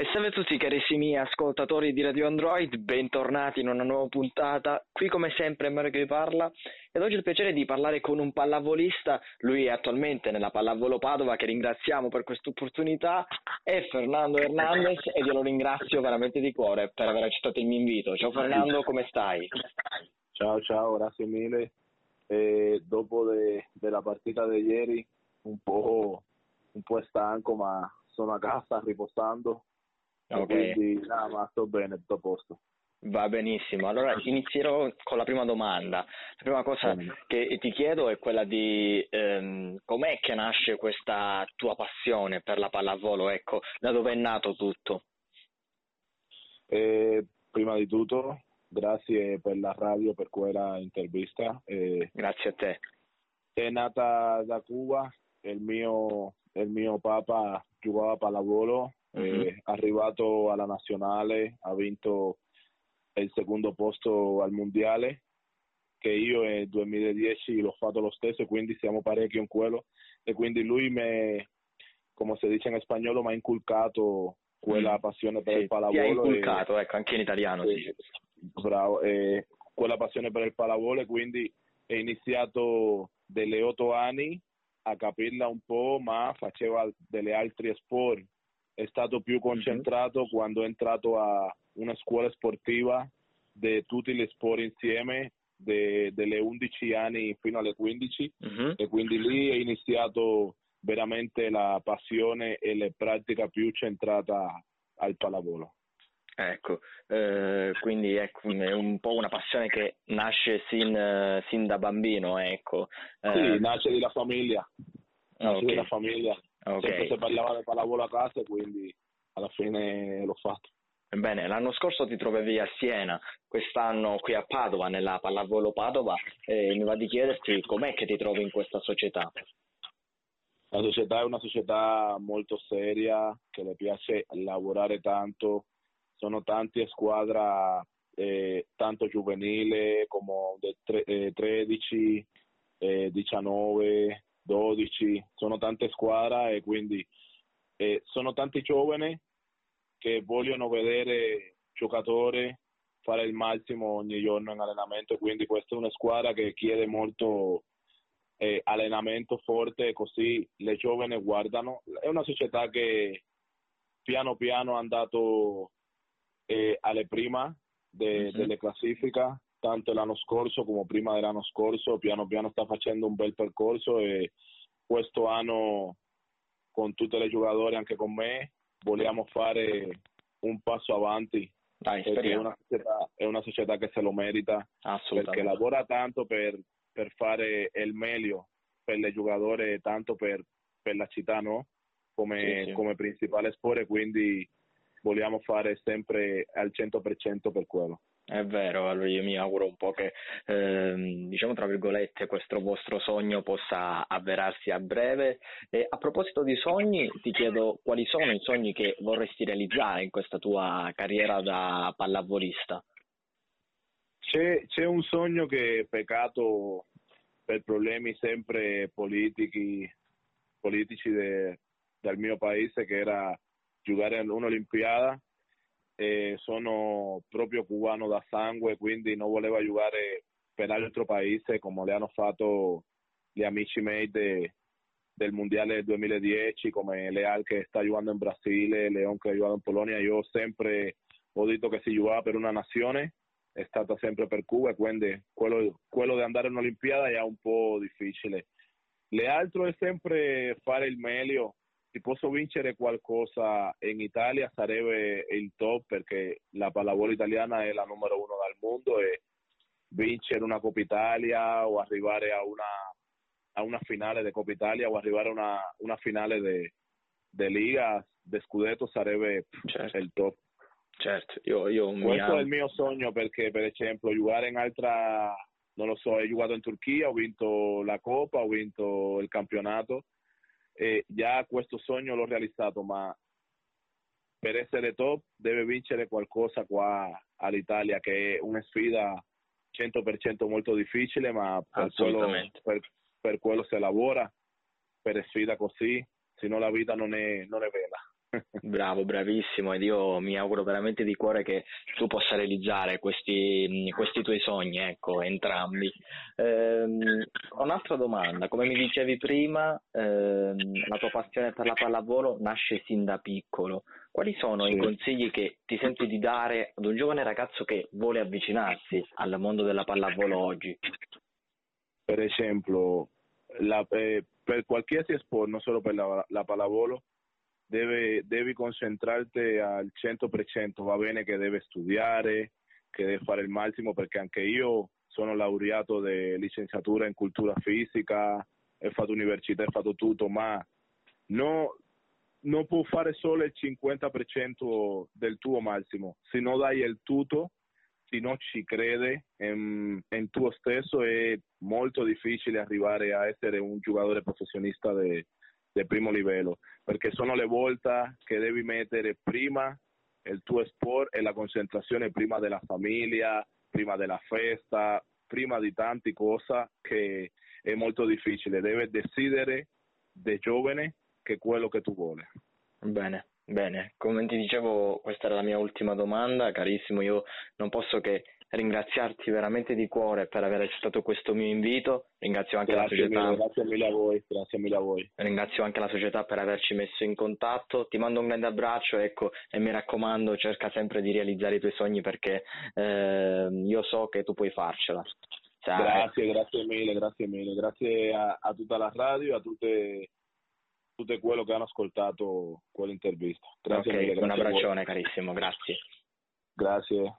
E salve a tutti carissimi ascoltatori di Radio Android, bentornati in una nuova puntata. Qui come sempre è Mario che vi parla ed oggi ho il piacere di parlare con un pallavolista, lui è attualmente nella Pallavolo Padova che ringraziamo per questa opportunità, è Fernando Hernandez ed io lo ringrazio veramente di cuore per aver accettato il mio invito. Ciao Fernando, come stai? Ciao ciao, grazie mille. Eh, dopo de, della partita di ieri un po', un po' stanco ma sono a casa riposando Ok. Quindi, no, ma sto bene, tutto a posto. Va benissimo, allora inizierò con la prima domanda. La prima cosa che ti chiedo è quella di ehm, com'è che nasce questa tua passione per la pallavolo, ecco, da dove è nato tutto? Eh, prima di tutto, grazie per la radio, per quella intervista. Eh, Grazie a te. è nata da Cuba, il mio, il mio papà giocava a pallavolo, Mhm. è arrivato alla nazionale, ha vinto il secondo posto al mondiale, che io nel 2010 l'ho fatto lo stesso, quindi siamo parecchio in quello, e quindi lui mi, come si dice in spagnolo, mi ha inculcato quella Mm. passione per Sì, il ti ha pallavolo. e- inculcato, ecco, anche in italiano, sì. eh, bravo, eh, quella passione per il pallavolo e quindi ho iniziato delle otto anni a capirla un po', ma faceva delle altre sport. Stato più concentrato quando è entrato a una scuola sportiva di tutti gli sport insieme, de- delle 11 anni fino alle 15 Mhm. e quindi lì è iniziato veramente la passione e la pratica più centrata al pallavolo. Ecco, eh, quindi è un po' una passione che nasce sin, sin da bambino, ecco. Eh, Sì, nasce dalla famiglia, nasce ok. dalla famiglia. Ok. Sempre si parlava di pallavolo a casa quindi alla fine l'ho fatto. Bene, l'anno scorso ti trovavi a Siena, quest'anno qui a Padova, nella Pallavolo Padova, e mi va di chiederti com'è che ti trovi in questa società. La società è una società molto seria, che le piace lavorare tanto, sono tante squadre, eh, tanto giovanile come del tre- eh, 13, eh, 19, 12, sono tante squadre e quindi eh, sono tanti giovani che vogliono vedere giocatori fare il massimo ogni giorno in allenamento, quindi questa è una squadra che chiede molto eh, allenamento forte, così le giovani guardano. È una società che piano piano è andato eh, alle prima de- Mhm. delle classifiche, tanto l'anno scorso come prima dell'anno scorso, piano piano sta facendo un bel percorso e questo anno con tutti i giocatori, anche con me, vogliamo fare un passo avanti Dai, perché è una, società, è una società che se lo merita perché lavora tanto per, per fare il meglio per i giocatori tanto per, per la città, no? Come, Sì, sì. come principale sport quindi vogliamo fare sempre al 100% per quello. È vero, allora io mi auguro un po' che, ehm, diciamo tra virgolette, questo vostro sogno possa avverarsi a breve. E a proposito di sogni, ti chiedo quali sono i sogni che vorresti realizzare in questa tua carriera da pallavolista. C'è, c'è un sogno che è peccato per problemi sempre politici, politici de- del mio paese che era giocare in un'Olimpiada e sono proprio cubano da sangue quindi non volevo giocare per altro paese come le hanno fatto gli amici miei de- del mondiale del 2010 come Leal che sta giocando in Brasile, Leon che ha giocato in Polonia io sempre ho detto che si giocava per una nazione è stata sempre per Cuba quindi quello, quello di andare in Olimpiada è un po' difficile. L'altro è sempre fare il meglio. Se posso vincere qualcosa in Italia sarebbe il top perché la pallavolo italiana è la numero uno del mondo e vincere una Coppa Italia o arrivare a una, a una finale di Coppa Italia o arrivare a una, una finale di de Liga, di Scudetto sarebbe Certo. il top. Certo, io, io Questo è auguro. il mio sogno perché, per esempio, giocare in altra, non lo so, ho giocato in Turchia, ho vinto la Coppa, ho vinto il campionato e già questo sogno l'ho realizzato, ma per essere top deve vincere qualcosa qua all'Italia che è una sfida 100% molto difficile, ma per quello, per, per quello si lavora, per sfida così, se no la vita non è, non è bella. Bravo, bravissimo ed io mi auguro veramente di cuore che tu possa realizzare questi, questi tuoi sogni, ecco, entrambi. Ehm, un'altra domanda, come mi dicevi prima, ehm, la tua passione per la pallavolo nasce sin da piccolo. Quali sono sì. i consigli che ti senti di dare ad un giovane ragazzo che vuole avvicinarsi al mondo della pallavolo oggi? Per esempio, la, eh, per qualsiasi sport, non solo per la, la pallavolo, deve, devi concentrarti al 100%, va bene che deve studiare, che deve fare il massimo, perché anche io sono laureato di licenciatura in cultura fisica, ho fatto università, ho fatto tutto, ma no, non può fare solo il 50% del tuo massimo, se non dai il tutto, se non ci crede in, in tuo stesso è molto difficile arrivare a essere un giocatore professionista de, del primo livello, perché sono le volte che devi mettere prima il tuo sport e la concentrazione prima della famiglia, prima della festa, prima di tante cose che è molto difficile. Devi decidere da giovane che quello che tu vuoi. Bene, bene. Come ti dicevo, questa era la mia ultima domanda, carissimo. Io non posso che ringraziarti veramente di cuore per aver accettato questo mio invito. Ringrazio anche grazie la società. Mille, grazie mille a voi, grazie mille a voi. Ringrazio anche la società per averci messo in contatto. Ti mando un grande abbraccio, ecco, e mi raccomando, cerca sempre di realizzare i tuoi sogni perché eh, io so che tu puoi farcela. Cioè, grazie, grazie mille, grazie mille. Grazie a, a tutta la radio, a tutte tutte quello che hanno ascoltato quell'intervista. Grazie okay, mille. Grazie un abbraccione carissimo, grazie. Grazie.